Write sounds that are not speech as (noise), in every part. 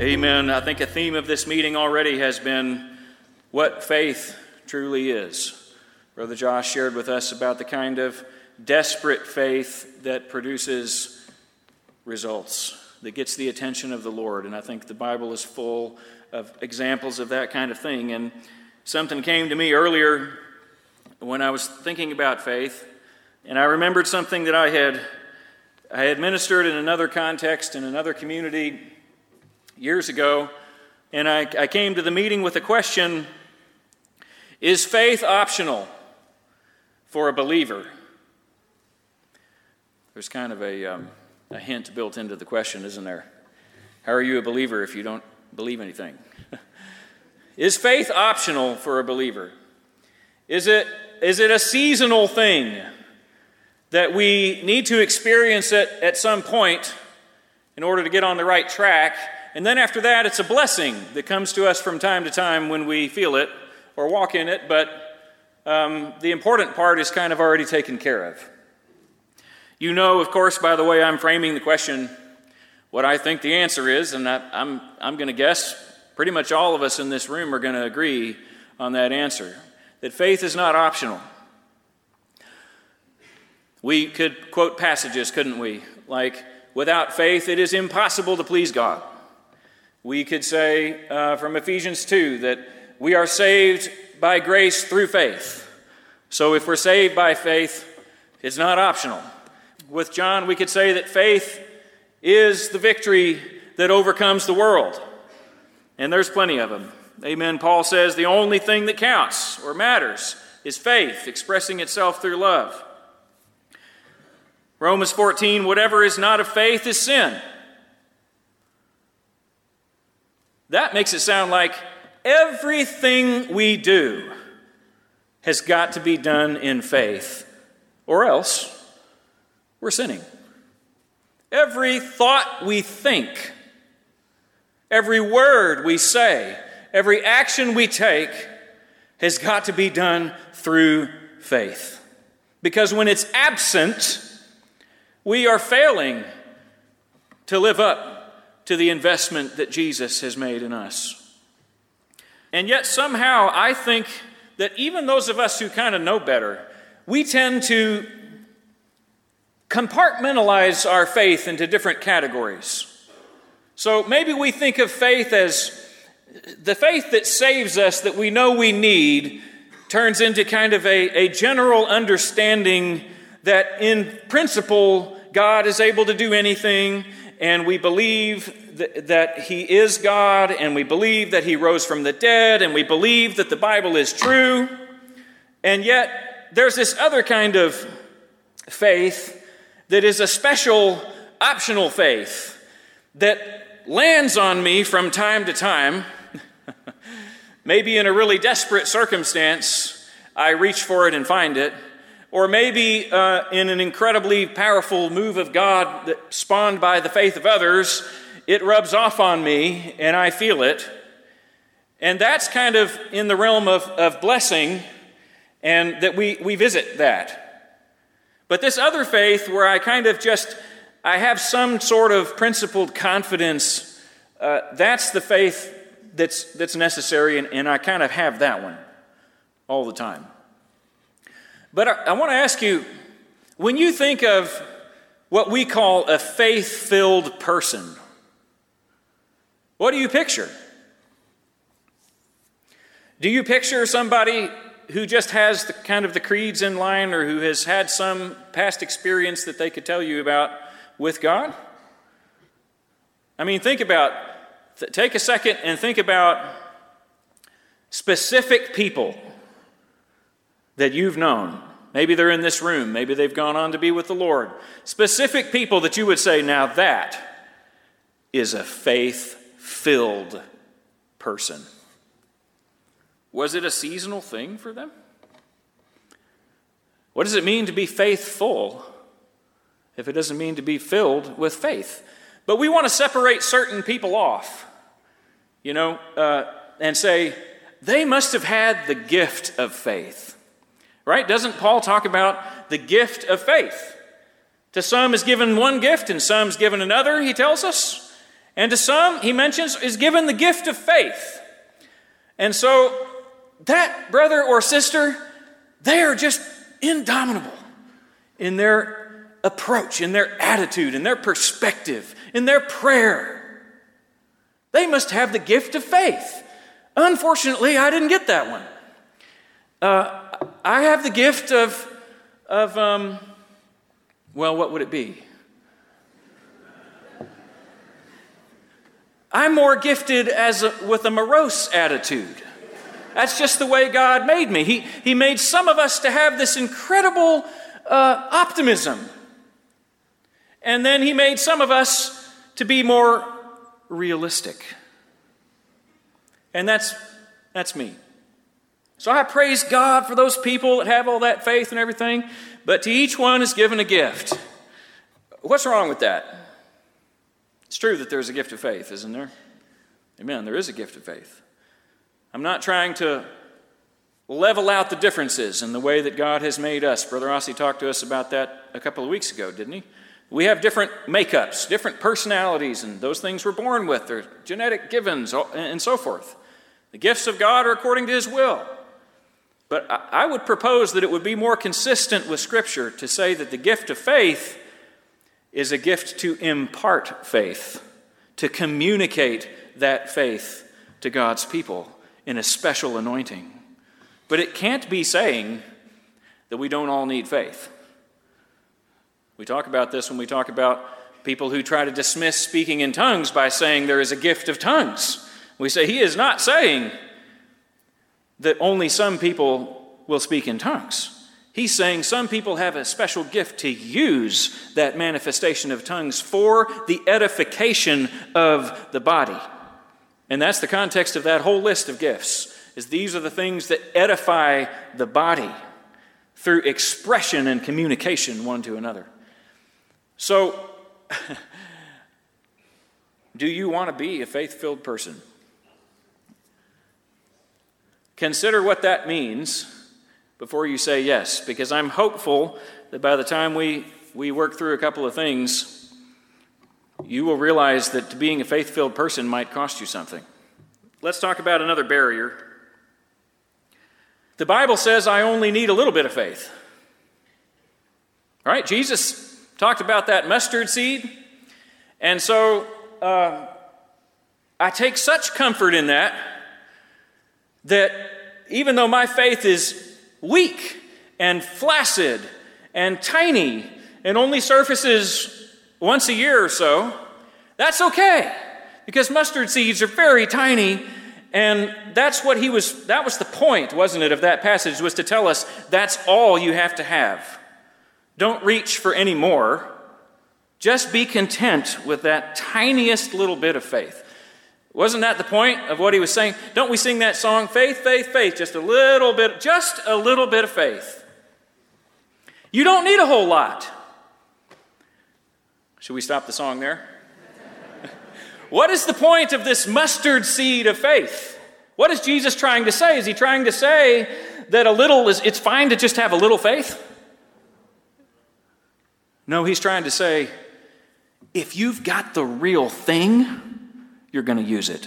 Amen. I think a theme of this meeting already has been what faith truly is. Brother Josh shared with us about the kind of desperate faith that produces results, that gets the attention of the Lord. And I think the Bible is full of examples of that kind of thing. And something came to me earlier when I was thinking about faith, and I remembered something that I had I had ministered in another context in another community years ago, and I, I came to the meeting with a question Is faith optional for a believer? There's kind of a, um, a hint built into the question, isn't there? How are you a believer if you don't believe anything? (laughs) Is faith optional for a believer? Is it, is it a seasonal thing? that we need to experience it at some point in order to get on the right track. And then after that, it's a blessing that comes to us from time to time when we feel it or walk in it, but um, the important part is kind of already taken care of. You know, of course, by the way I'm framing the question, what I think the answer is, and I, I'm, I'm going to guess pretty much all of us in this room are going to agree on that answer that faith is not optional. We could quote passages, couldn't we? Like, without faith, it is impossible to please God. We could say uh, from Ephesians 2 that we are saved by grace through faith. So if we're saved by faith, it's not optional. With John, we could say that faith is the victory that overcomes the world. And there's plenty of them. Amen. Paul says the only thing that counts or matters is faith, expressing itself through love. Romans 14, whatever is not of faith is sin. That makes it sound like everything we do has got to be done in faith, or else we're sinning. Every thought we think, every word we say, every action we take has got to be done through faith. Because when it's absent, we are failing to live up to the investment that Jesus has made in us. And yet, somehow, I think that even those of us who kind of know better, we tend to compartmentalize our faith into different categories. So maybe we think of faith as the faith that saves us, that we know we need, turns into kind of a, a general understanding that in principle, God is able to do anything, and we believe th- that He is God, and we believe that He rose from the dead, and we believe that the Bible is true. And yet, there's this other kind of faith that is a special, optional faith that lands on me from time to time. (laughs) Maybe in a really desperate circumstance, I reach for it and find it. Or maybe uh, in an incredibly powerful move of God that spawned by the faith of others, it rubs off on me and I feel it. And that's kind of in the realm of, of blessing, and that we, we visit that. But this other faith, where I kind of just I have some sort of principled confidence, uh, that's the faith that's, that's necessary, and, and I kind of have that one all the time. But I, I want to ask you when you think of what we call a faith filled person, what do you picture? Do you picture somebody who just has the kind of the creeds in line or who has had some past experience that they could tell you about with God? I mean, think about, take a second and think about specific people that you've known. Maybe they're in this room. Maybe they've gone on to be with the Lord. Specific people that you would say, now that is a faith filled person. Was it a seasonal thing for them? What does it mean to be faithful if it doesn't mean to be filled with faith? But we want to separate certain people off, you know, uh, and say, they must have had the gift of faith. Right? Doesn't Paul talk about the gift of faith? To some is given one gift and some is given another, he tells us. And to some, he mentions, is given the gift of faith. And so, that brother or sister, they are just indomitable in their approach, in their attitude, in their perspective, in their prayer. They must have the gift of faith. Unfortunately, I didn't get that one. Uh, I have the gift of, of um, well, what would it be? I'm more gifted as a, with a morose attitude. That's just the way God made me. He, he made some of us to have this incredible uh, optimism. And then He made some of us to be more realistic. And that's, that's me. So I praise God for those people that have all that faith and everything, but to each one is given a gift. What's wrong with that? It's true that there's a gift of faith, isn't there? Amen. There is a gift of faith. I'm not trying to level out the differences in the way that God has made us. Brother Rossi talked to us about that a couple of weeks ago, didn't he? We have different makeups, different personalities, and those things we're born with. They're genetic givens and so forth. The gifts of God are according to His will. But I would propose that it would be more consistent with Scripture to say that the gift of faith is a gift to impart faith, to communicate that faith to God's people in a special anointing. But it can't be saying that we don't all need faith. We talk about this when we talk about people who try to dismiss speaking in tongues by saying there is a gift of tongues. We say he is not saying that only some people will speak in tongues. He's saying some people have a special gift to use that manifestation of tongues for the edification of the body. And that's the context of that whole list of gifts. Is these are the things that edify the body through expression and communication one to another. So (laughs) do you want to be a faith-filled person? Consider what that means before you say yes, because I'm hopeful that by the time we, we work through a couple of things, you will realize that being a faith filled person might cost you something. Let's talk about another barrier. The Bible says I only need a little bit of faith. All right, Jesus talked about that mustard seed. And so uh, I take such comfort in that that even though my faith is weak and flaccid and tiny and only surfaces once a year or so, that's okay because mustard seeds are very tiny and that's what he was that was the point wasn't it of that passage was to tell us that's all you have to have. Don't reach for any more. Just be content with that tiniest little bit of faith wasn't that the point of what he was saying? Don't we sing that song, faith, faith, faith, just a little bit, just a little bit of faith? You don't need a whole lot. Should we stop the song there? (laughs) what is the point of this mustard seed of faith? What is Jesus trying to say? Is he trying to say that a little is, it's fine to just have a little faith? No, he's trying to say, if you've got the real thing, you're going to use it.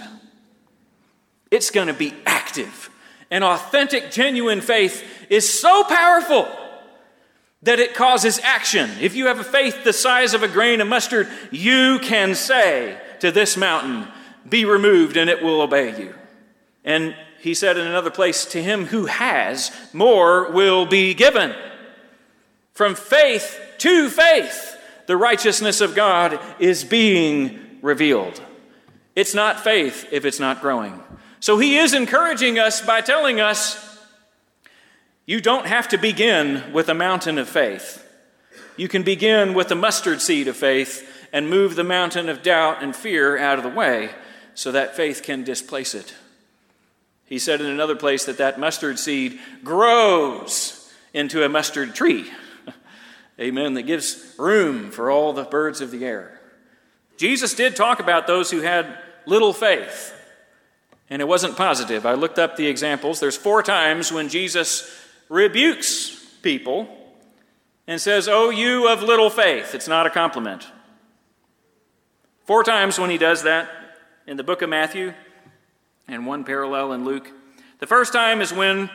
It's going to be active. And authentic, genuine faith is so powerful that it causes action. If you have a faith the size of a grain of mustard, you can say to this mountain, Be removed, and it will obey you. And he said in another place, To him who has, more will be given. From faith to faith, the righteousness of God is being revealed. It's not faith if it's not growing. So he is encouraging us by telling us you don't have to begin with a mountain of faith. You can begin with a mustard seed of faith and move the mountain of doubt and fear out of the way so that faith can displace it. He said in another place that that mustard seed grows into a mustard tree. (laughs) Amen. That gives room for all the birds of the air. Jesus did talk about those who had little faith. And it wasn't positive. I looked up the examples. There's four times when Jesus rebukes people and says, Oh, you of little faith. It's not a compliment. Four times when he does that in the book of Matthew, and one parallel in Luke. The first time is when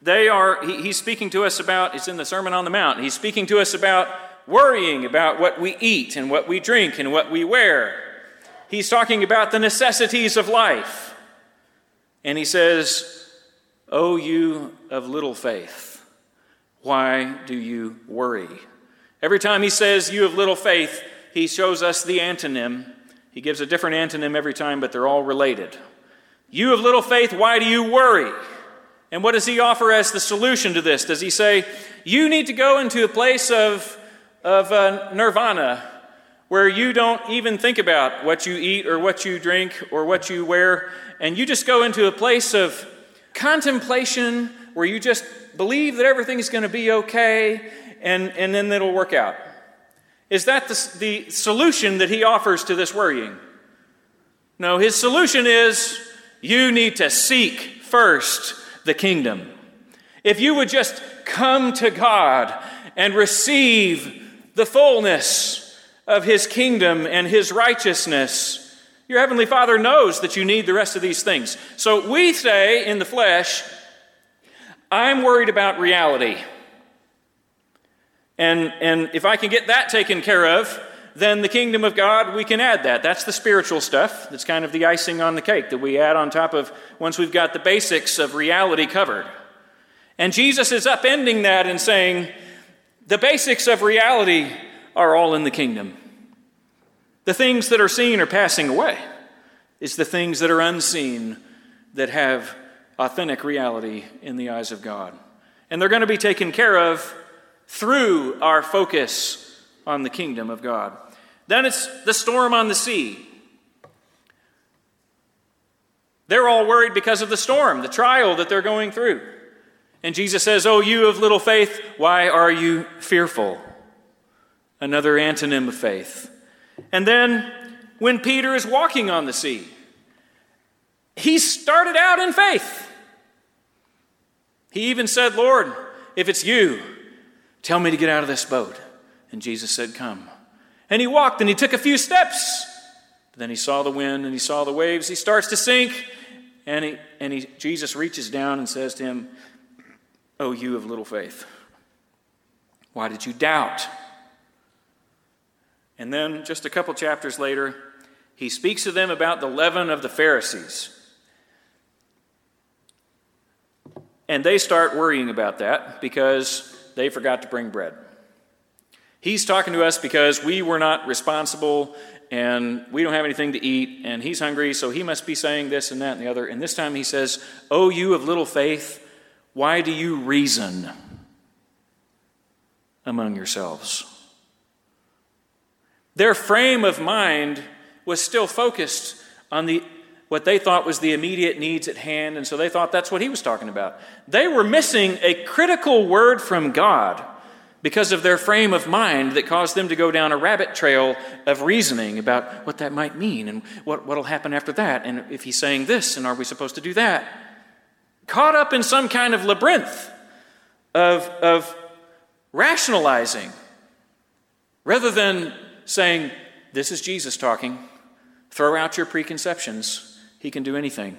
they are, he, he's speaking to us about, it's in the Sermon on the Mount, he's speaking to us about worrying about what we eat and what we drink and what we wear. He's talking about the necessities of life. And he says, O you of little faith, why do you worry? Every time he says, You of little faith, he shows us the antonym. He gives a different antonym every time, but they're all related. You of little faith, why do you worry? And what does he offer as the solution to this? Does he say, You need to go into a place of, of uh, nirvana where you don't even think about what you eat or what you drink or what you wear, and you just go into a place of contemplation where you just believe that everything is going to be okay and, and then it'll work out. Is that the, the solution that he offers to this worrying? No, his solution is you need to seek first the kingdom. If you would just come to God and receive the fullness of his kingdom and his righteousness, your heavenly Father knows that you need the rest of these things. So we say in the flesh, I'm worried about reality. And, and if I can get that taken care of, then the kingdom of God, we can add that. That's the spiritual stuff. That's kind of the icing on the cake that we add on top of once we've got the basics of reality covered. And Jesus is upending that and saying, the basics of reality are all in the kingdom. The things that are seen are passing away. It's the things that are unseen that have authentic reality in the eyes of God. And they're going to be taken care of through our focus on the kingdom of God. Then it's the storm on the sea. They're all worried because of the storm, the trial that they're going through. And Jesus says, Oh, you of little faith, why are you fearful? Another antonym of faith. And then when Peter is walking on the sea, he started out in faith. He even said, Lord, if it's you, Tell me to get out of this boat. And Jesus said, Come. And he walked and he took a few steps. But then he saw the wind and he saw the waves. He starts to sink. And, he, and he, Jesus reaches down and says to him, Oh, you of little faith, why did you doubt? And then, just a couple chapters later, he speaks to them about the leaven of the Pharisees. And they start worrying about that because they forgot to bring bread. He's talking to us because we were not responsible and we don't have anything to eat, and he's hungry, so he must be saying this and that and the other. And this time he says, Oh, you of little faith, why do you reason among yourselves? Their frame of mind was still focused on the what they thought was the immediate needs at hand, and so they thought that's what he was talking about. They were missing a critical word from God because of their frame of mind that caused them to go down a rabbit trail of reasoning about what that might mean and what will happen after that, and if he's saying this, and are we supposed to do that? Caught up in some kind of labyrinth of, of rationalizing rather than saying, This is Jesus talking. Throw out your preconceptions he can do anything.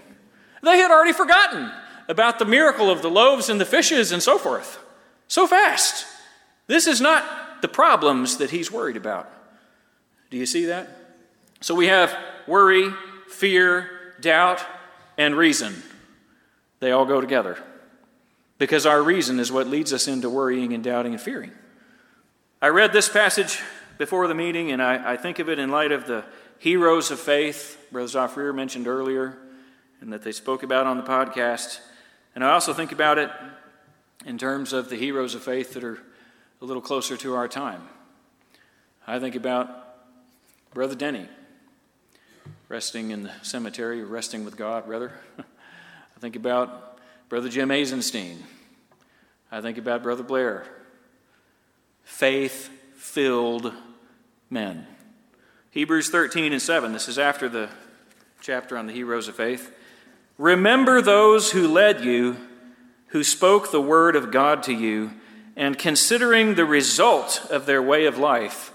They had already forgotten about the miracle of the loaves and the fishes and so forth. So fast. This is not the problems that he's worried about. Do you see that? So we have worry, fear, doubt, and reason. They all go together. Because our reason is what leads us into worrying and doubting and fearing. I read this passage before the meeting, and I, I think of it in light of the heroes of faith, Brother Zafrir mentioned earlier, and that they spoke about on the podcast. And I also think about it in terms of the heroes of faith that are a little closer to our time. I think about Brother Denny, resting in the cemetery, resting with God, rather. (laughs) Think about Brother Jim Eisenstein. I think about Brother Blair. Faith filled men. Hebrews 13 and 7, this is after the chapter on the heroes of faith. Remember those who led you, who spoke the word of God to you, and considering the result of their way of life,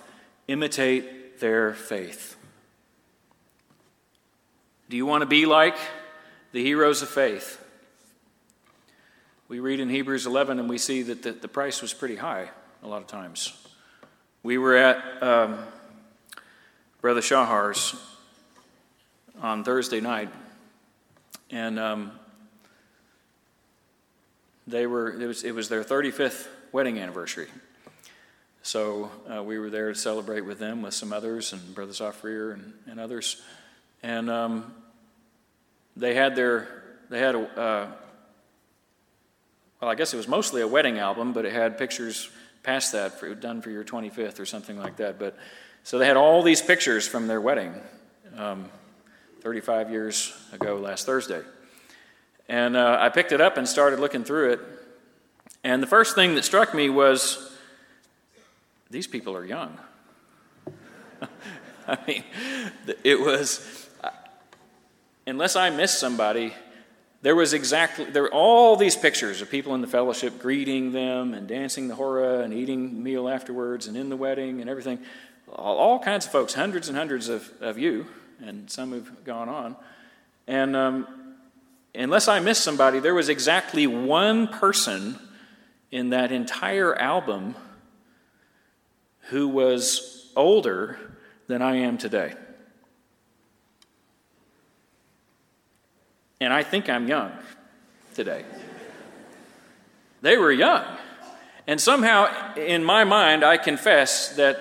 imitate their faith. Do you want to be like the heroes of faith? We read in Hebrews 11 and we see that the, the price was pretty high a lot of times. We were at um, Brother Shahar's on Thursday night, and um, they were it was, it was their 35th wedding anniversary. So uh, we were there to celebrate with them, with some others, and Brother Zafrir and, and others. And um, they had their, they had a, uh, well, I guess it was mostly a wedding album, but it had pictures past that, for, done for your 25th or something like that. But so they had all these pictures from their wedding um, 35 years ago last Thursday. And uh, I picked it up and started looking through it. And the first thing that struck me was these people are young. (laughs) I mean, it was, unless I missed somebody, there was exactly, there were all these pictures of people in the fellowship greeting them and dancing the hora and eating meal afterwards and in the wedding and everything. All, all kinds of folks, hundreds and hundreds of, of you, and some have gone on. And um, unless I missed somebody, there was exactly one person in that entire album who was older than I am today. And I think I'm young today. they were young. And somehow, in my mind, I confess that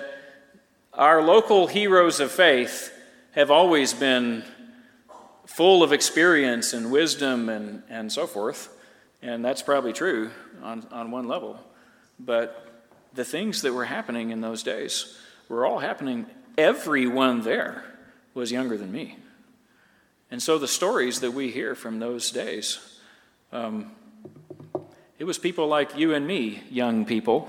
our local heroes of faith have always been full of experience and wisdom and, and so forth. And that's probably true on, on one level. But the things that were happening in those days were all happening. Everyone there was younger than me. And so the stories that we hear from those days, um, it was people like you and me, young people.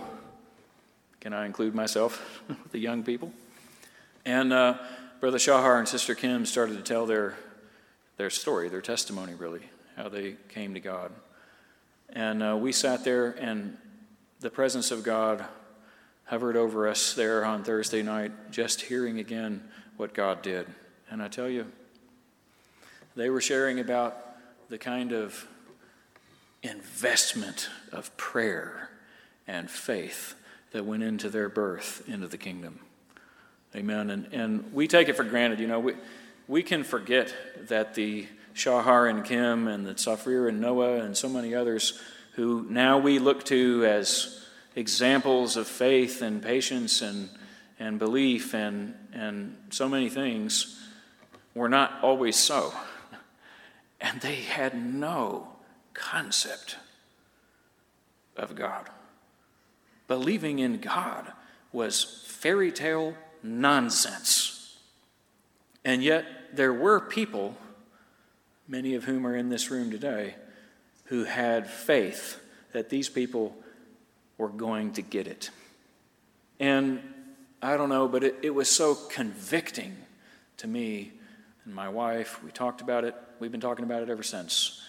Can I include myself, with (laughs) the young people? And uh, Brother Shahar and Sister Kim started to tell their, their story, their testimony, really, how they came to God. And uh, we sat there, and the presence of God hovered over us there on Thursday night, just hearing again what God did. And I tell you, they were sharing about the kind of investment of prayer and faith that went into their birth into the kingdom. Amen. And, and we take it for granted. You know, we, we can forget that the Shahar and Kim and the Zafrir and Noah and so many others who now we look to as examples of faith and patience and, and belief and, and so many things were not always so. And they had no concept of God. Believing in God was fairy tale nonsense. And yet, there were people, many of whom are in this room today, who had faith that these people were going to get it. And I don't know, but it, it was so convicting to me and my wife. We talked about it, we've been talking about it ever since.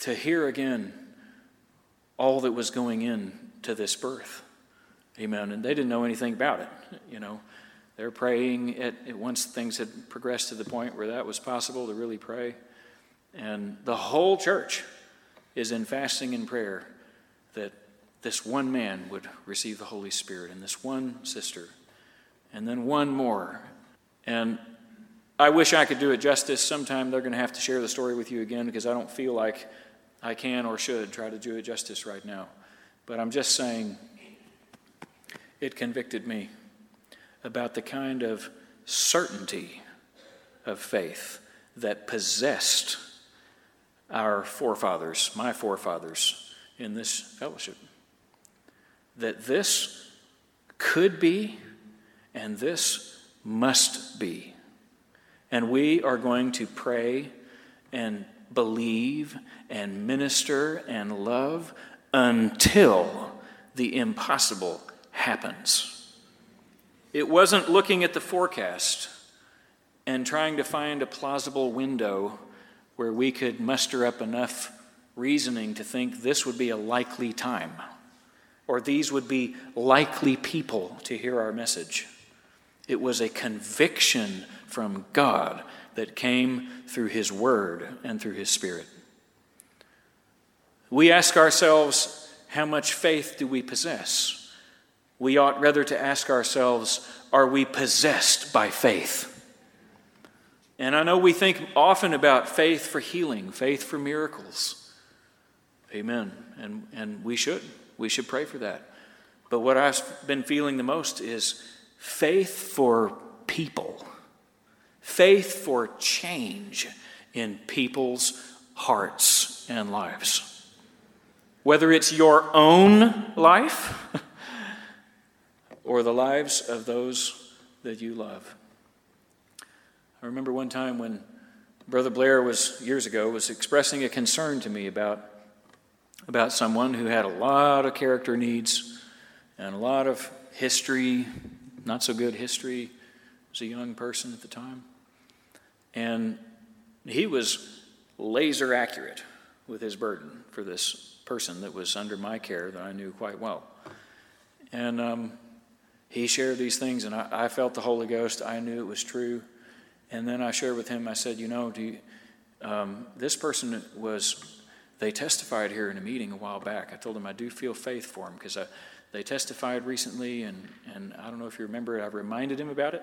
To hear again all that was going in to this birth. Amen. And they didn't know anything about it. You know, they're praying at once things had progressed to the point where that was possible to really pray. And the whole church is in fasting and prayer that this one man would receive the Holy Spirit, and this one sister, and then one more. And I wish I could do it justice. Sometime they're going to have to share the story with you again because I don't feel like I can or should try to do it justice right now. But I'm just saying it convicted me about the kind of certainty of faith that possessed our forefathers, my forefathers, in this fellowship that this could be and this must be. And we are going to pray and believe and minister and love until the impossible happens. It wasn't looking at the forecast and trying to find a plausible window where we could muster up enough reasoning to think this would be a likely time or these would be likely people to hear our message. It was a conviction from God that came through His Word and through His Spirit. We ask ourselves, how much faith do we possess? We ought rather to ask ourselves, are we possessed by faith? And I know we think often about faith for healing, faith for miracles. Amen. And, and we should. We should pray for that. But what I've been feeling the most is faith for people, faith for change in people's hearts and lives. Whether it's your own life or the lives of those that you love. I remember one time when Brother Blair was years ago was expressing a concern to me about about someone who had a lot of character needs and a lot of history, not so good history as a young person at the time. And he was laser accurate with his burden for this person that was under my care that I knew quite well. And um, he shared these things, and I, I, felt the Holy Ghost. I knew it was true. And then I shared with him, I said, You know, do you, um, this person was, they testified here in a meeting a while back. I told him I do feel faith for him because they testified recently, and, and I don't know if you remember I reminded him about it.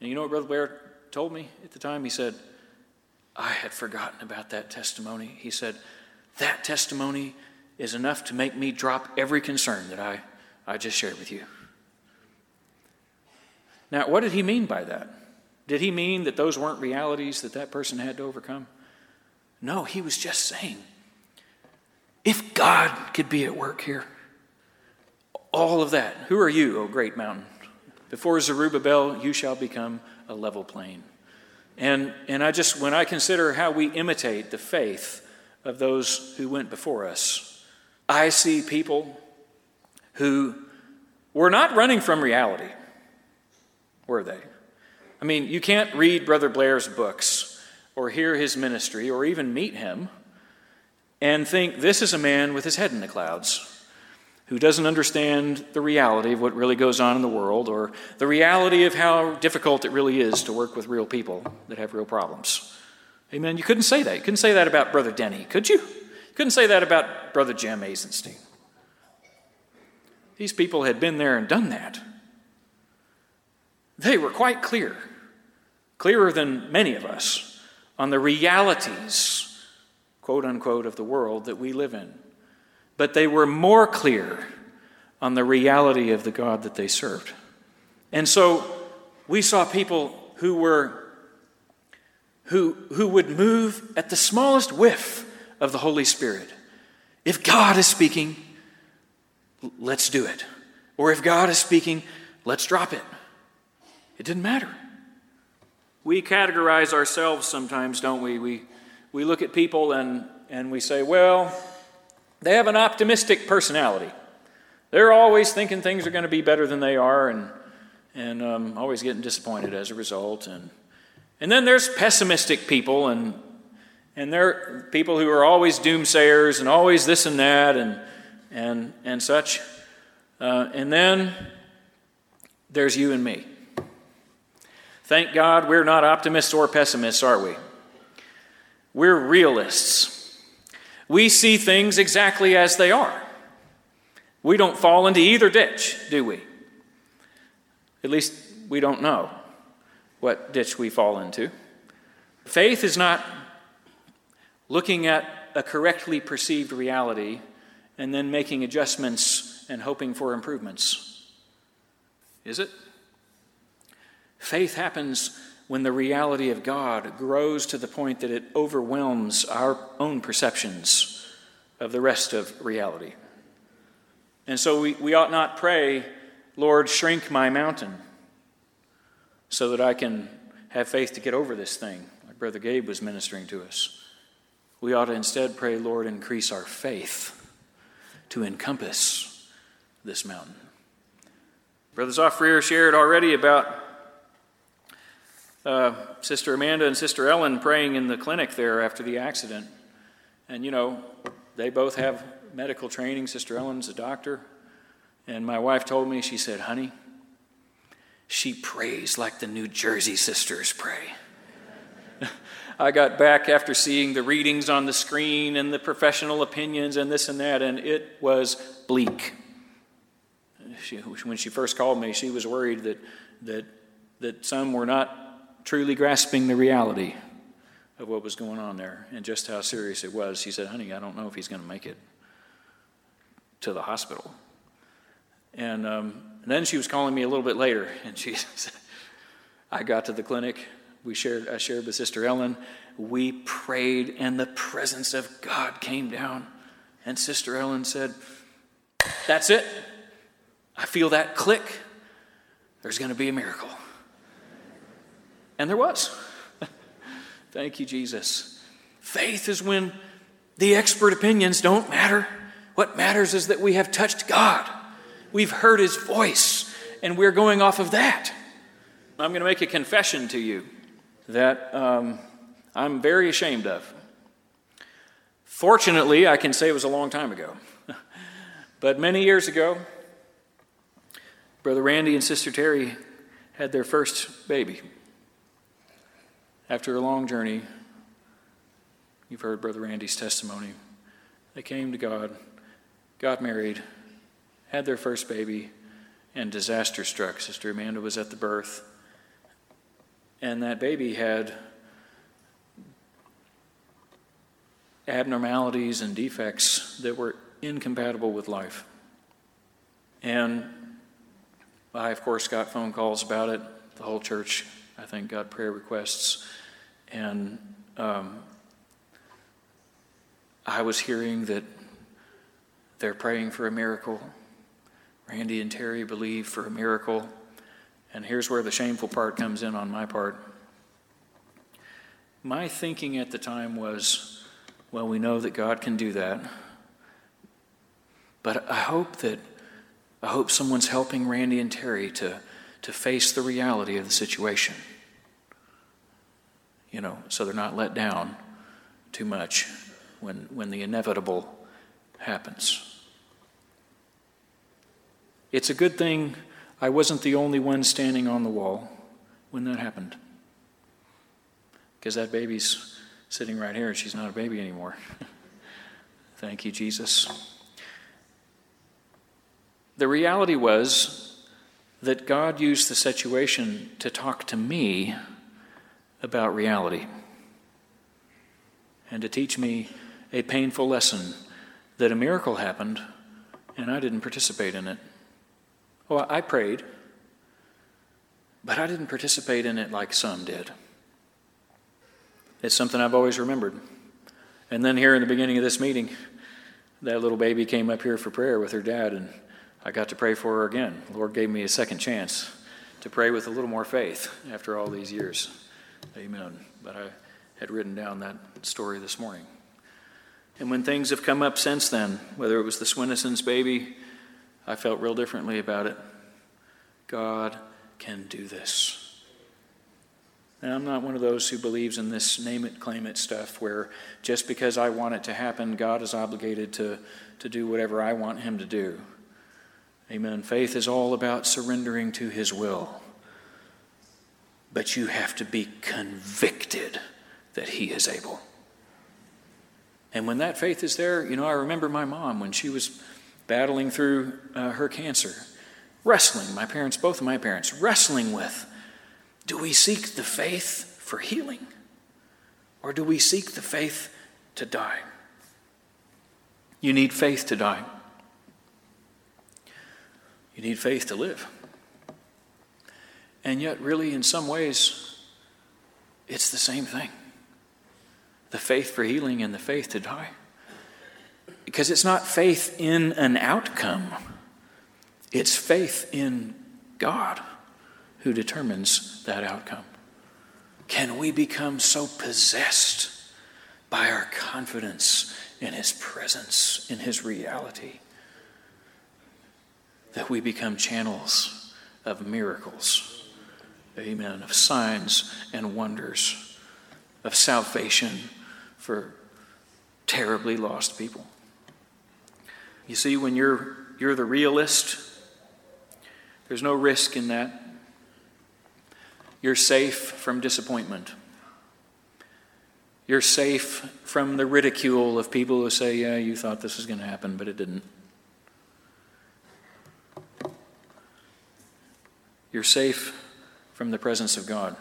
And you know what Brother Blair told me at the time? He said, I had forgotten about that testimony. He said, That testimony is enough to make me drop every concern that I, I just shared with you. Now, what did he mean by that? Did he mean that those weren't realities that that person had to overcome? No, he was just saying, if God could be at work here, all of that, who are you, O great mountain? Before Zerubbabel, you shall become a level plain. And, and I just, when I consider how we imitate the faith of those who went before us, I see people who were not running from reality, were they? I mean, you can't read Brother Blair's books or hear his ministry or even meet him and think this is a man with his head in the clouds who doesn't understand the reality of what really goes on in the world or the reality of how difficult it really is to work with real people that have real problems. Amen. You couldn't say that. You couldn't say that about Brother Denny, could you? You couldn't say that about Brother Jim Eisenstein. These people had been there and done that. They were quite clear clearer than many of us, on the realities, quote unquote, of the world that we live in. But they were more clear on the reality of the God that they served. And so we saw people who were who, who would move at the smallest whiff of the Holy Spirit. If God is speaking, let's do it. Or if God is speaking, let's drop it. It didn't matter. We categorize ourselves sometimes, don't we? We, we look at people and, and we say, well, they have an optimistic personality. They're always thinking things are going to be better than they are and, and um, always getting disappointed as a result. And, and then there's pessimistic people, and, and they're people who are always doomsayers and always this and that and, and, and such. Uh, and then there's you and me. Thank God we're not optimists or pessimists, are we? We're realists. We see things exactly as they are. We don't fall into either ditch, do we? At least we don't know what ditch we fall into. Faith is not looking at a correctly perceived reality and then making adjustments and hoping for improvements. Is it? Faith happens when the reality of God grows to the point that it overwhelms our own perceptions of the rest of reality. And so we, we ought not pray, Lord, shrink my mountain so that I can have faith to get over this thing, like Brother Gabe was ministering to us. We ought to instead pray, Lord, increase our faith to encompass this mountain. Brother Zafrir shared already about uh, Sister Amanda and Sister Ellen praying in the clinic there after the accident. And, you know, they both have medical training. Sister Ellen's a doctor. And my wife told me, she said, honey, she prays like the New Jersey sisters pray. (laughs) I got back after seeing the readings on the screen and the professional opinions and this and that, and it was bleak. She, when she first called me, she was worried that, that, that some were not truly grasping the reality of what was going on there and just how serious it was. he said, Honey, I don't know if he's going to make it to the hospital. And, um, and then she was calling me a little bit later, and she (laughs) said, I got to the clinic we shared, I shared with Sister Ellen. We prayed, and the presence of God came down. And Sister Ellen said, That's it. I feel that click. There's going to be a miracle. And there was. (laughs) Thank you, Jesus. Faith is when the expert opinions don't matter. What matters is that we have touched God, we've heard His voice, and we're going off of that. I'm going to make a confession to you that um, I'm very ashamed of. Fortunately, I can say it was a long time ago. (laughs) but many years ago, Brother Randy and Sister Terry had their first baby. After a long journey, you've heard Brother Randy's testimony. They came to God, got married, had their first baby, and disaster struck. Sister Amanda was at the birth and that baby had abnormalities and defects that were incompatible with life. And I, of course, got phone calls about it. The whole church, I think, got prayer requests. And um, I was hearing that they're praying for a miracle. Randy and Terry believe for a miracle. And here's where the shameful part comes in on my part. My thinking at the time was, well, we know that God can do that. But I hope that I hope someone's helping Randy and Terry to, to face the reality of the situation. You know, so they're not let down too much when, when the inevitable happens. It's a good thing I wasn't the only one standing on the wall when that happened. Because that baby's sitting right here and she's not a baby anymore. (laughs) Thank you, Jesus. The reality was that God used the situation to talk to me about reality and to teach me a painful lesson that a miracle happened and I didn't participate in it. Well, I prayed, but I didn't participate in it like some did. It's something I've always remembered. And then here in the beginning of this meeting, that little baby came up here for prayer with her dad, and I got to pray for her again. The Lord gave me a second chance to pray with a little more faith after all these years. Amen. But I had written down that story this morning. And when things have come up since then, whether it was the Swineson's baby I felt real differently about it. God can do this. And I'm not one of those who believes in this name it, claim it stuff where just because I want it to happen, God is obligated to, to do whatever I want Him to do. Amen. Faith is all about surrendering to His will. But you have to be convicted that He is able. And when that faith is there, you know, I remember my mom when she was battling through uh, her cancer, wrestling, my parents, both of my parents, wrestling with do we seek the faith for healing or do we seek the faith to die? You need faith to die. You need faith to live. And yet, really, in some ways, it's the same thing the faith for healing and the faith to die. Because it's not faith in an outcome, it's faith in God who determines that outcome. Can we become so possessed by our confidence in His presence, in His reality, that we become channels of miracles? Amen. Of signs and wonders, of salvation for terribly lost people. You see, when you're, you're the realist, there's no risk in that. You're safe from disappointment. You're safe from the ridicule of people who say, Yeah, you thought this was going to happen, but it didn't. You're safe from the presence of God.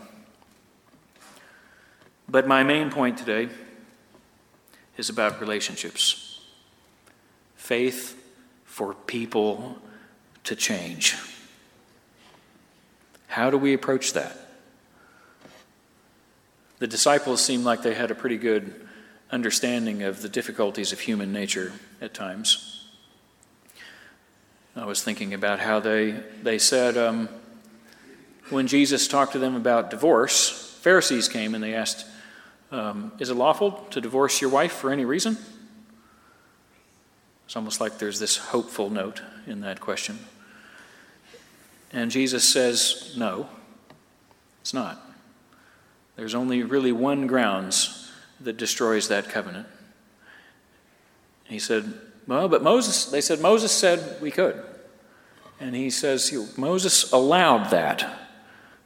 But my main point today is about relationships faith for people to change. How do we approach that? The disciples seemed like they had a pretty good understanding of the difficulties of human nature at times. I was thinking about how they, they said um, when Jesus talked to them about divorce, Pharisees came and they asked, um, Is it lawful to divorce your wife for any reason? It's almost like there's this hopeful note in that question. And Jesus says, No, it's not. There's only really one grounds that destroys that covenant. He said, Well, but Moses, they said, Moses said we could. And he says, Moses allowed that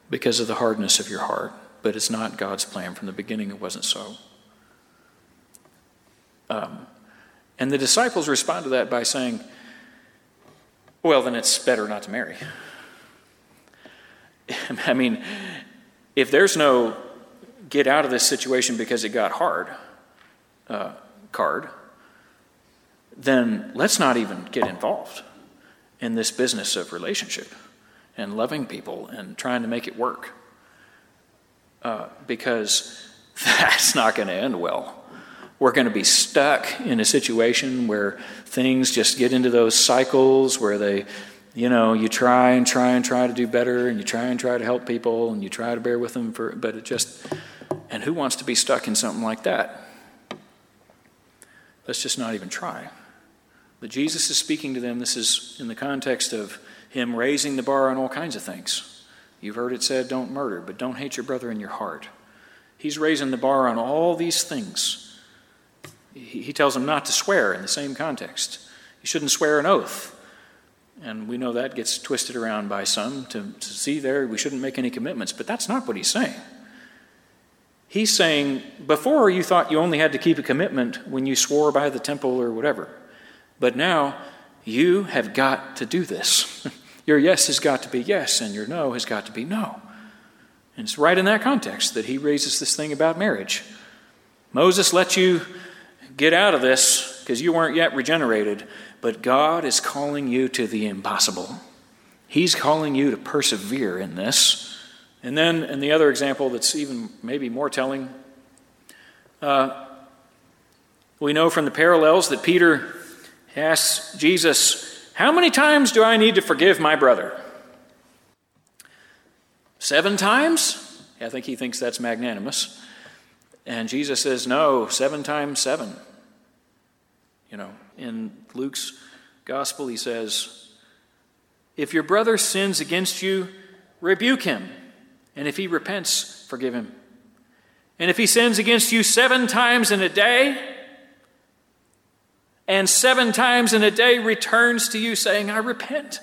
because of the hardness of your heart, but it's not God's plan. From the beginning, it wasn't so. Um, and the disciples respond to that by saying, Well, then it's better not to marry. (laughs) I mean, if there's no get out of this situation because it got hard uh, card, then let's not even get involved in this business of relationship and loving people and trying to make it work. Uh, because (laughs) that's not going to end well. We're going to be stuck in a situation where things just get into those cycles where they, you know, you try and try and try to do better and you try and try to help people and you try to bear with them for, but it just, and who wants to be stuck in something like that? Let's just not even try. But Jesus is speaking to them. This is in the context of him raising the bar on all kinds of things. You've heard it said, don't murder, but don't hate your brother in your heart. He's raising the bar on all these things. He tells them not to swear in the same context. You shouldn't swear an oath. And we know that gets twisted around by some to, to see there we shouldn't make any commitments, but that's not what he's saying. He's saying, before you thought you only had to keep a commitment when you swore by the temple or whatever, but now you have got to do this. (laughs) your yes has got to be yes, and your no has got to be no. And it's right in that context that he raises this thing about marriage. Moses let you get out of this because you weren't yet regenerated, but God is calling you to the impossible. He's calling you to persevere in this. And then, in the other example that's even maybe more telling, uh, we know from the parallels that Peter asks Jesus, How many times do I need to forgive my brother? Seven times? I think he thinks that's magnanimous. And Jesus says, No, seven times seven. You know, in Luke's gospel, he says, If your brother sins against you, rebuke him. And if he repents, forgive him. And if he sins against you seven times in a day, and seven times in a day returns to you saying, I repent,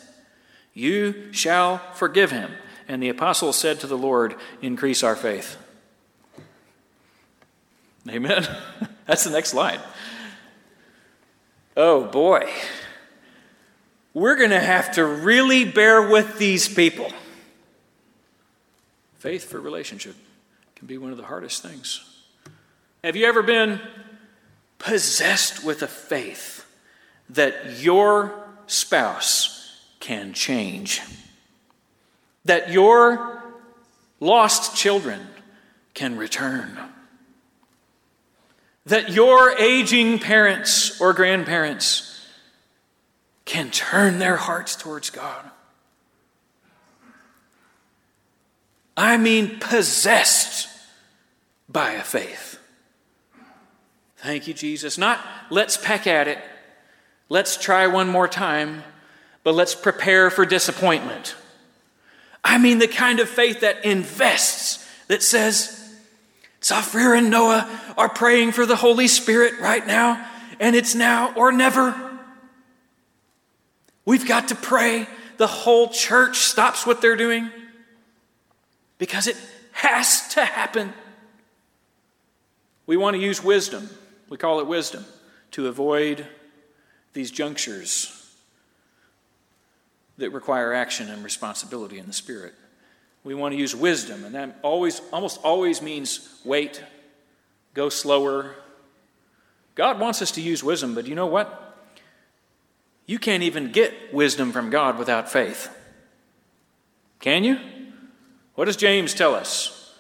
you shall forgive him. And the apostle said to the Lord, Increase our faith. Amen. (laughs) That's the next line. Oh boy. We're going to have to really bear with these people. Faith for relationship can be one of the hardest things. Have you ever been possessed with a faith that your spouse can change? That your lost children can return? That your aging parents or grandparents can turn their hearts towards God? I mean, possessed by a faith. Thank you, Jesus. Not let's peck at it, let's try one more time, but let's prepare for disappointment. I mean, the kind of faith that invests, that says, Zafrir and Noah are praying for the Holy Spirit right now, and it's now or never. We've got to pray. The whole church stops what they're doing because it has to happen. We want to use wisdom. We call it wisdom to avoid these junctures that require action and responsibility in the Spirit. We want to use wisdom, and that always, almost always means wait, go slower. God wants us to use wisdom, but you know what? You can't even get wisdom from God without faith. Can you? What does James tell us?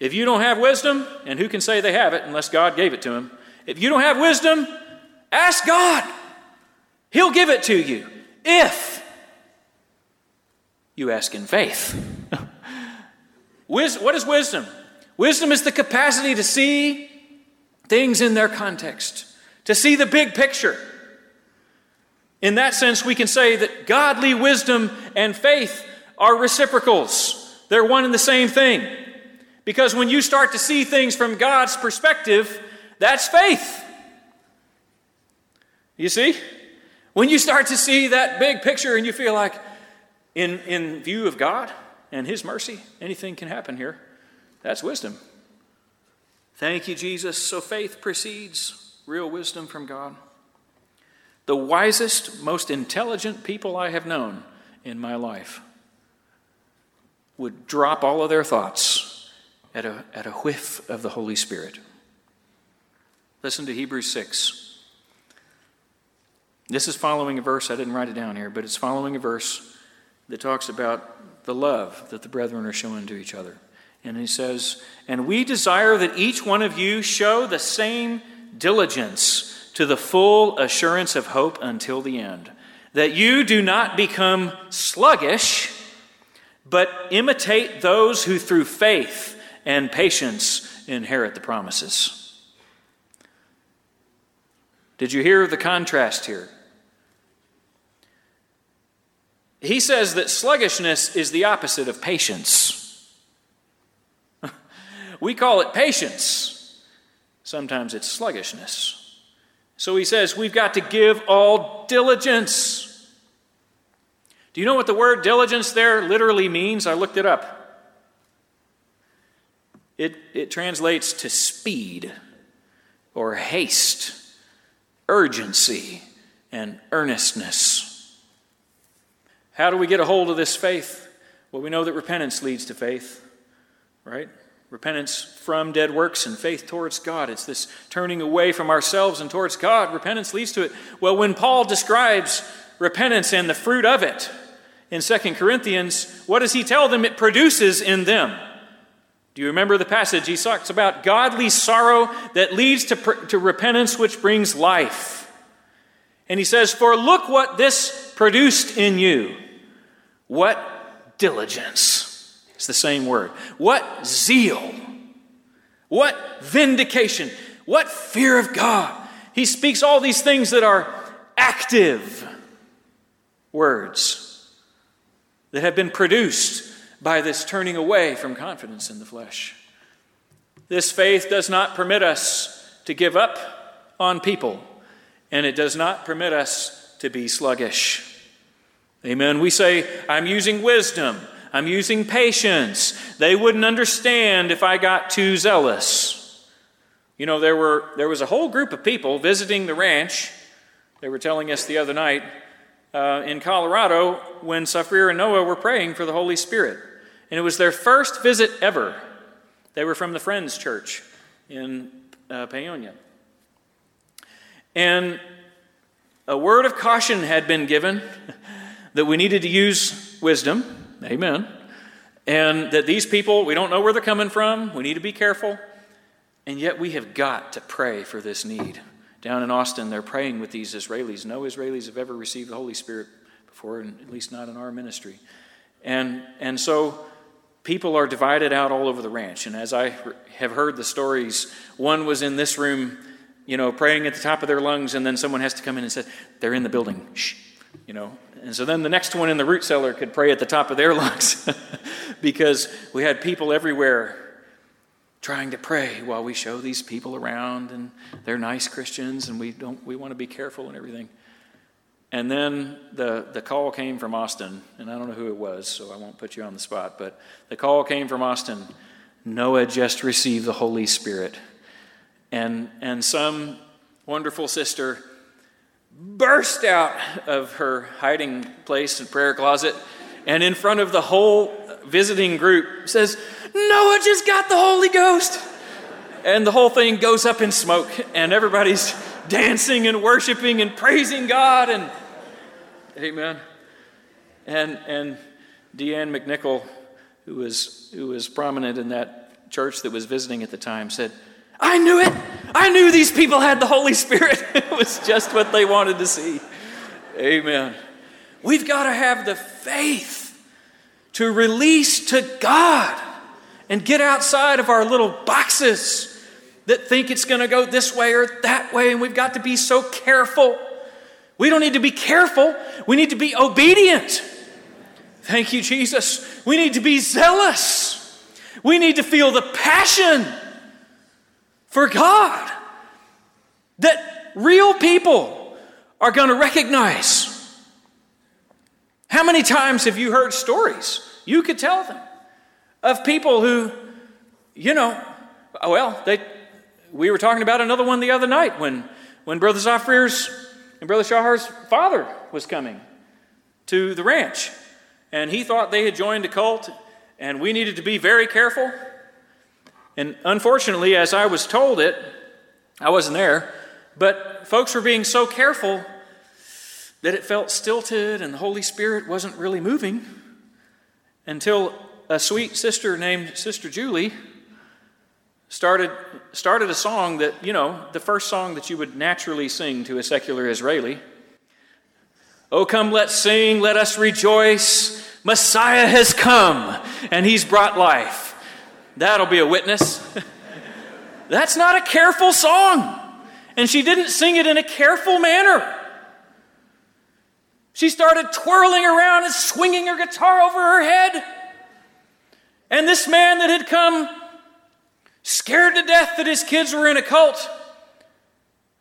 If you don't have wisdom, and who can say they have it unless God gave it to them? If you don't have wisdom, ask God. He'll give it to you. If you ask in faith. (laughs) what is wisdom? Wisdom is the capacity to see things in their context, to see the big picture. In that sense, we can say that godly wisdom and faith are reciprocals. They're one and the same thing. Because when you start to see things from God's perspective, that's faith. You see? When you start to see that big picture and you feel like, in, in view of God and His mercy, anything can happen here. That's wisdom. Thank you, Jesus. So faith precedes real wisdom from God. The wisest, most intelligent people I have known in my life would drop all of their thoughts at a, at a whiff of the Holy Spirit. Listen to Hebrews 6. This is following a verse, I didn't write it down here, but it's following a verse that talks about the love that the brethren are showing to each other. And he says, And we desire that each one of you show the same diligence to the full assurance of hope until the end, that you do not become sluggish, but imitate those who through faith and patience inherit the promises. Did you hear the contrast here? He says that sluggishness is the opposite of patience. (laughs) we call it patience. Sometimes it's sluggishness. So he says we've got to give all diligence. Do you know what the word diligence there literally means? I looked it up. It, it translates to speed or haste, urgency, and earnestness. How do we get a hold of this faith? Well, we know that repentance leads to faith, right? Repentance from dead works and faith towards God. It's this turning away from ourselves and towards God. Repentance leads to it. Well, when Paul describes repentance and the fruit of it in 2 Corinthians, what does he tell them it produces in them? Do you remember the passage? He talks about godly sorrow that leads to, to repentance, which brings life. And he says, For look what this produced in you what diligence? It's the same word. What zeal? What vindication? What fear of God? He speaks all these things that are active words that have been produced by this turning away from confidence in the flesh. This faith does not permit us to give up on people, and it does not permit us to be sluggish. Amen. We say, I'm using wisdom, I'm using patience. They wouldn't understand if I got too zealous. You know, there, were, there was a whole group of people visiting the ranch. They were telling us the other night uh, in Colorado when Zafrir and Noah were praying for the Holy Spirit. And it was their first visit ever. They were from the Friends Church in uh, Paonia. And a word of caution had been given (laughs) that we needed to use wisdom. Amen. And that these people, we don't know where they're coming from. We need to be careful. And yet we have got to pray for this need. Down in Austin, they're praying with these Israelis. No Israelis have ever received the Holy Spirit before, at least not in our ministry. And, and so people are divided out all over the ranch. And as I have heard the stories, one was in this room, you know, praying at the top of their lungs, and then someone has to come in and say, They're in the building. Shh. You know, and so then the next one in the root cellar could pray at the top of their (laughs) lungs (laughs) because we had people everywhere trying to pray while we show these people around and they're nice Christians and we don't we want to be careful and everything. And then the, the call came from Austin, and I don't know who it was, so I won't put you on the spot, but the call came from Austin. Noah just received the Holy Spirit. and, and some wonderful sister burst out of her hiding place and prayer closet and in front of the whole visiting group says, Noah just got the Holy Ghost. And the whole thing goes up in smoke, and everybody's (laughs) dancing and worshiping and praising God. And amen. And, and Deanne McNichol, who was, who was prominent in that church that was visiting at the time, said, I knew it. I knew these people had the Holy Spirit. (laughs) it was just what they wanted to see. Amen. We've got to have the faith to release to God and get outside of our little boxes that think it's going to go this way or that way, and we've got to be so careful. We don't need to be careful, we need to be obedient. Thank you, Jesus. We need to be zealous. We need to feel the passion for God that real people are going to recognize. How many times have you heard stories? You could tell them of people who, you know, well, they, we were talking about another one the other night when, when Brother Zafrir's and Brother Shahar's father was coming to the ranch. And he thought they had joined a cult, and we needed to be very careful. And unfortunately, as I was told it, I wasn't there, but folks were being so careful that it felt stilted and the Holy Spirit wasn't really moving until a sweet sister named Sister Julie started, started a song that, you know, the first song that you would naturally sing to a secular Israeli. Oh, come, let's sing, let us rejoice. Messiah has come, and he's brought life. That'll be a witness. (laughs) That's not a careful song. And she didn't sing it in a careful manner. She started twirling around and swinging her guitar over her head. And this man that had come scared to death that his kids were in a cult.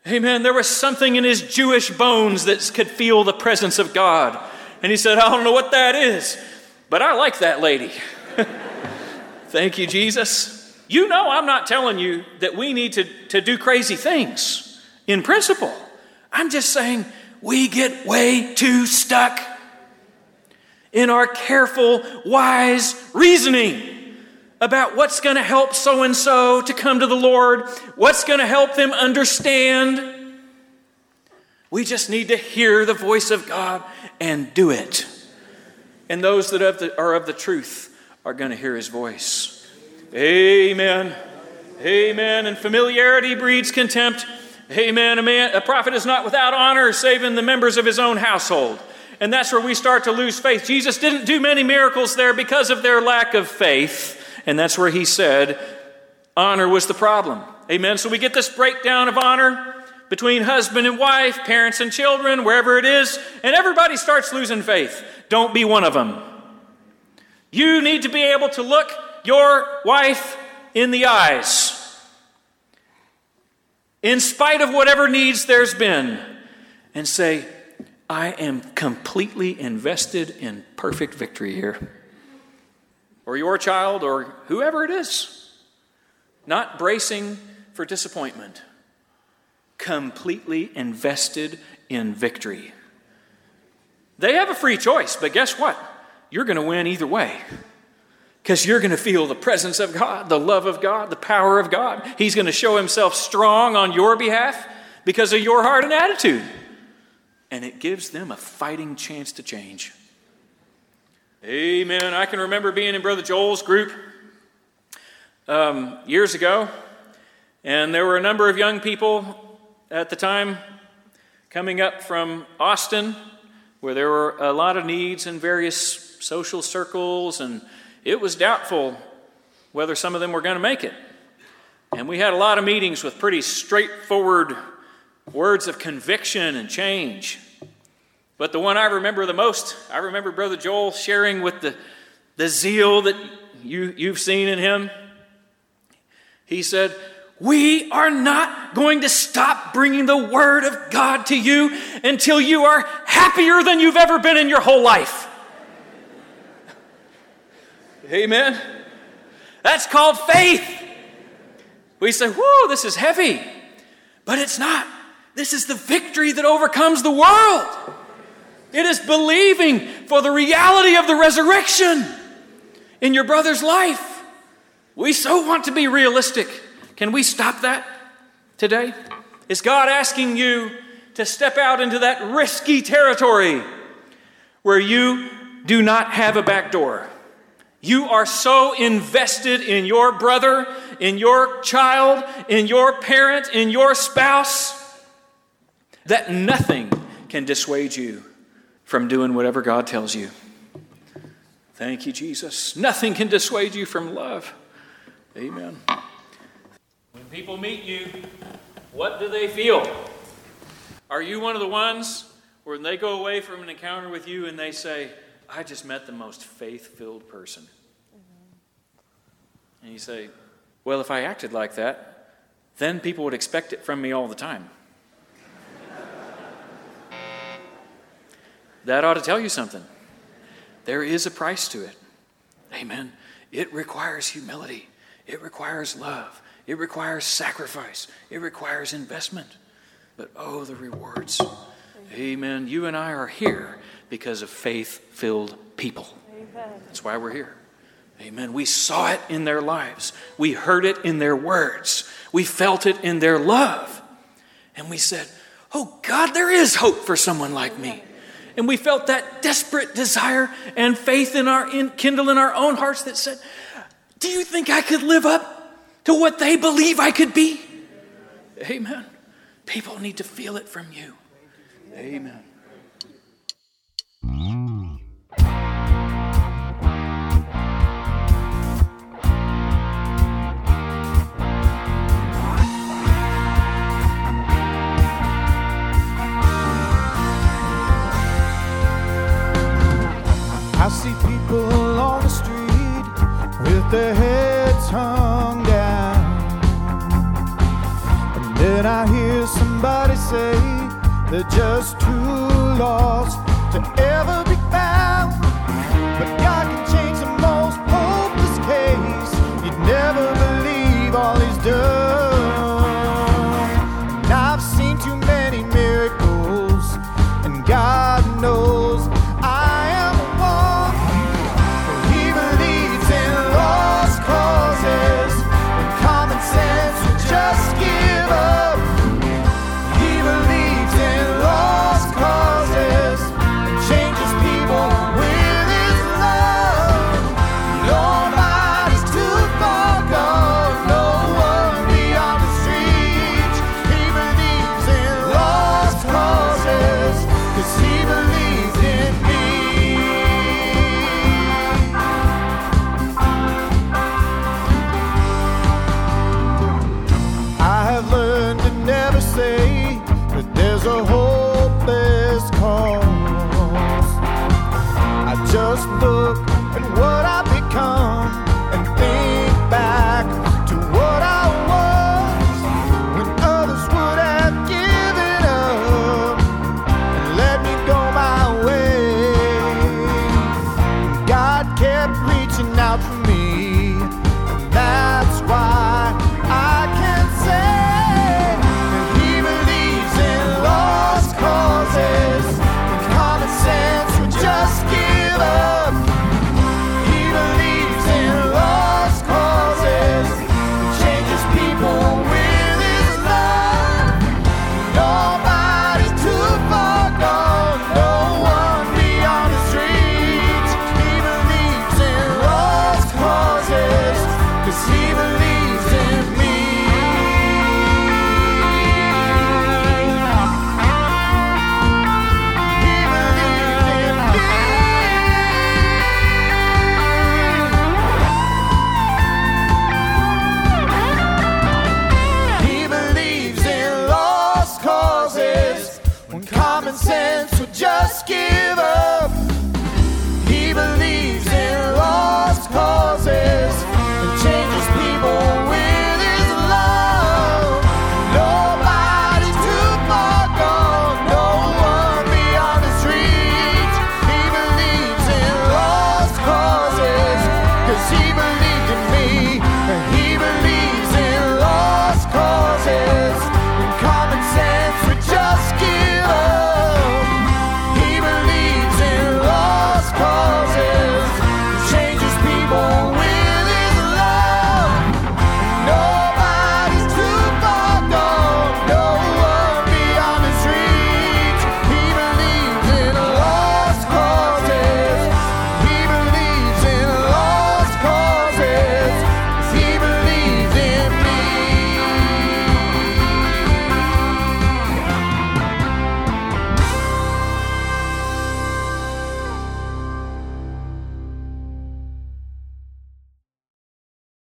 Amen. There was something in his Jewish bones that could feel the presence of God. And he said, I don't know what that is, but I like that lady. (laughs) Thank you, Jesus. You know, I'm not telling you that we need to, to do crazy things in principle. I'm just saying we get way too stuck in our careful, wise reasoning about what's going to help so and so to come to the Lord, what's going to help them understand. We just need to hear the voice of God and do it. And those that are of the truth are going to hear his voice. Amen. Amen. And familiarity breeds contempt. Amen. A, man, a prophet is not without honor, saving the members of his own household. And that's where we start to lose faith. Jesus didn't do many miracles there because of their lack of faith. And that's where he said honor was the problem. Amen. So we get this breakdown of honor between husband and wife, parents and children, wherever it is, and everybody starts losing faith. Don't be one of them. You need to be able to look your wife in the eyes, in spite of whatever needs there's been, and say, I am completely invested in perfect victory here. Or your child, or whoever it is. Not bracing for disappointment, completely invested in victory. They have a free choice, but guess what? you're going to win either way. Because you're going to feel the presence of God, the love of God, the power of God. He's going to show himself strong on your behalf because of your heart and attitude. And it gives them a fighting chance to change. Amen. I can remember being in Brother Joel's group um, years ago, and there were a number of young people at the time coming up from Austin, where there were a lot of needs in various social circles, and it was doubtful whether some of them were going to make it. And we had a lot of meetings with pretty straightforward words of conviction and change. But the one I remember the most, I remember Brother Joel sharing with the, the zeal that you, you've seen in him. He said, We are not going to stop bringing the Word of God to you until you are happier than you've ever been in your whole life. Amen. That's called faith. We say, whoa, this is heavy. But it's not. This is the victory that overcomes the world. It is believing for the reality of the resurrection in your brother's life. We so want to be realistic. Can we stop that today? Is God asking you to step out into that risky territory where you do not have a back door? You are so invested in your brother, in your child, in your parent, in your spouse, that nothing can dissuade you from doing whatever God tells you. Thank you, Jesus. Nothing can dissuade you from love. Amen. When people meet you, what do they feel? Are you one of the ones where they go away from an encounter with you and they say, I just met the most faith filled person? And you say, Well, if I acted like that, then people would expect it from me all the time. That ought to tell you something. There is a price to it. Amen. It requires humility, it requires love, it requires sacrifice, it requires investment. But oh, the rewards. Amen. You and I are here because of faith filled people. Amen. That's why we're here. Amen. We saw it in their lives, we heard it in their words, we felt it in their love. And we said, Oh God, there is hope for someone like me. And we felt that desperate desire and faith in our in, kindle in our own hearts that said, Do you think I could live up to what they believe I could be? Amen. People need to feel it from you. Amen. I see people on the street with their heads hung down. And then I hear somebody say they're just too lost to ever be